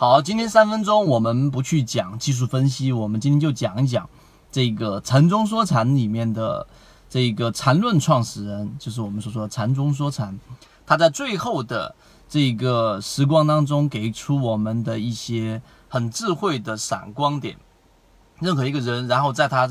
好，今天三分钟我们不去讲技术分析，我们今天就讲一讲这个禅中说禅里面的这个禅论创始人，就是我们所说的禅中说禅，他在最后的这个时光当中给出我们的一些很智慧的闪光点。任何一个人，然后在他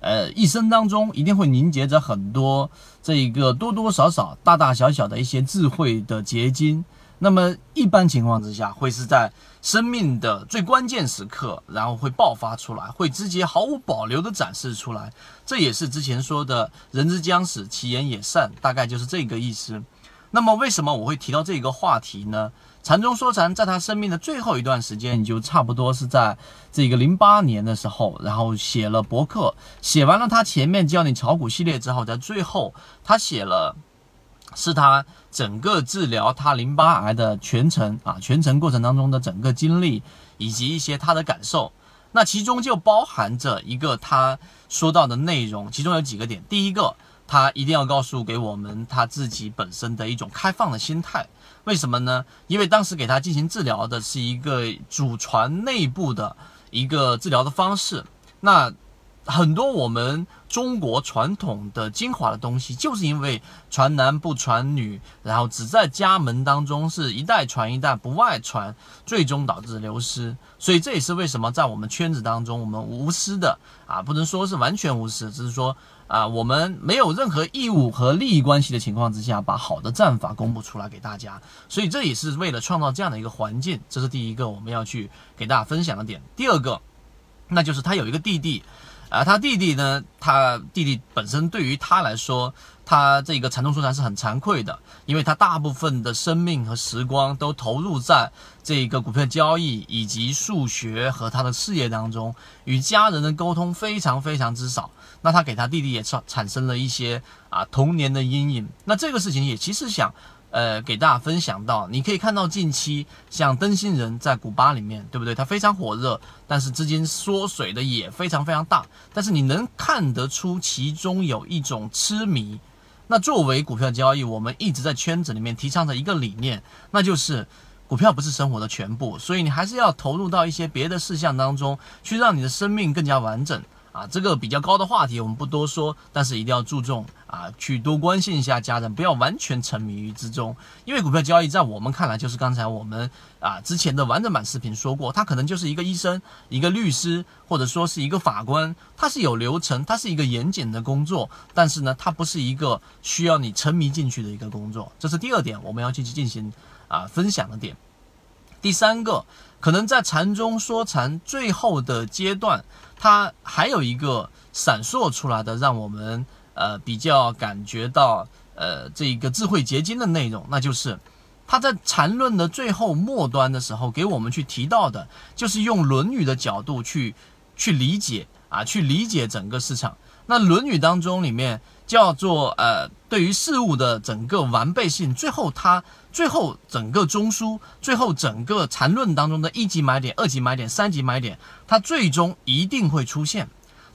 呃一生当中，一定会凝结着很多这一个多多少少、大大小小的一些智慧的结晶。那么一般情况之下，会是在生命的最关键时刻，然后会爆发出来，会直接毫无保留的展示出来。这也是之前说的“人之将死，其言也善”，大概就是这个意思。那么为什么我会提到这个话题呢？禅中说禅，在他生命的最后一段时间，就差不多是在这个零八年的时候，然后写了博客，写完了他前面教你炒股系列之后，在最后他写了。是他整个治疗他淋巴癌的全程啊，全程过程当中的整个经历，以及一些他的感受。那其中就包含着一个他说到的内容，其中有几个点。第一个，他一定要告诉给我们他自己本身的一种开放的心态。为什么呢？因为当时给他进行治疗的是一个祖传内部的一个治疗的方式。那很多我们中国传统的精华的东西，就是因为传男不传女，然后只在家门当中是一代传一代，不外传，最终导致流失。所以这也是为什么在我们圈子当中，我们无私的啊，不能说是完全无私，只是说啊，我们没有任何义务和利益关系的情况之下，把好的战法公布出来给大家。所以这也是为了创造这样的一个环境，这是第一个我们要去给大家分享的点。第二个，那就是他有一个弟弟。啊，他弟弟呢？他弟弟本身对于他来说，他这个禅宗说禅是很惭愧的，因为他大部分的生命和时光都投入在这个股票交易以及数学和他的事业当中，与家人的沟通非常非常之少。那他给他弟弟也产产生了一些啊童年的阴影。那这个事情也其实想。呃，给大家分享到，你可以看到近期像灯芯人在古巴里面，对不对？它非常火热，但是资金缩水的也非常非常大。但是你能看得出其中有一种痴迷。那作为股票交易，我们一直在圈子里面提倡的一个理念，那就是股票不是生活的全部，所以你还是要投入到一些别的事项当中去，让你的生命更加完整。啊，这个比较高的话题我们不多说，但是一定要注重啊，去多关心一下家人，不要完全沉迷于之中。因为股票交易在我们看来，就是刚才我们啊之前的完整版视频说过，它可能就是一个医生、一个律师，或者说是一个法官，它是有流程，它是一个严谨的工作，但是呢，它不是一个需要你沉迷进去的一个工作。这是第二点，我们要去进行啊分享的点。第三个，可能在禅中说禅最后的阶段。它还有一个闪烁出来的，让我们呃比较感觉到呃这个智慧结晶的内容，那就是他在禅论的最后末端的时候给我们去提到的，就是用《论语》的角度去去理解啊，去理解整个市场。那《论语》当中里面叫做呃对于事物的整个完备性，最后它。最后，整个中枢，最后整个缠论当中的一级买点、二级买点、三级买点，它最终一定会出现。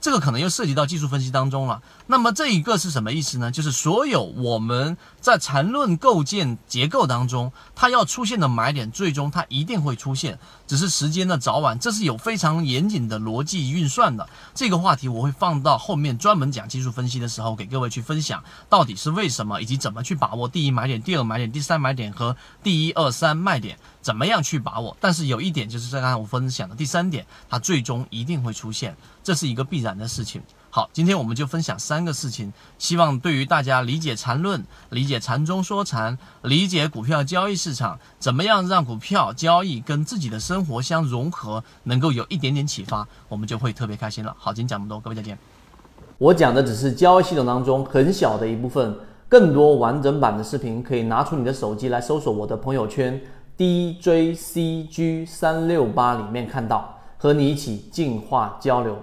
这个可能又涉及到技术分析当中了。那么这一个是什么意思呢？就是所有我们在缠论构建结构当中，它要出现的买点，最终它一定会出现，只是时间的早晚。这是有非常严谨的逻辑运算的。这个话题我会放到后面专门讲技术分析的时候，给各位去分享到底是为什么，以及怎么去把握第一买点、第二买点、第三买点和第一二三卖点，怎么样去把握。但是有一点就是在刚才我分享的第三点，它最终一定会出现。这是一个必然的事情。好，今天我们就分享三个事情，希望对于大家理解禅论、理解禅中说禅、理解股票交易市场，怎么样让股票交易跟自己的生活相融合，能够有一点点启发，我们就会特别开心了。好，今天讲这么多，各位再见。我讲的只是交易系统当中很小的一部分，更多完整版的视频可以拿出你的手机来搜索我的朋友圈 DJCG 三六八里面看到。和你一起进化交流。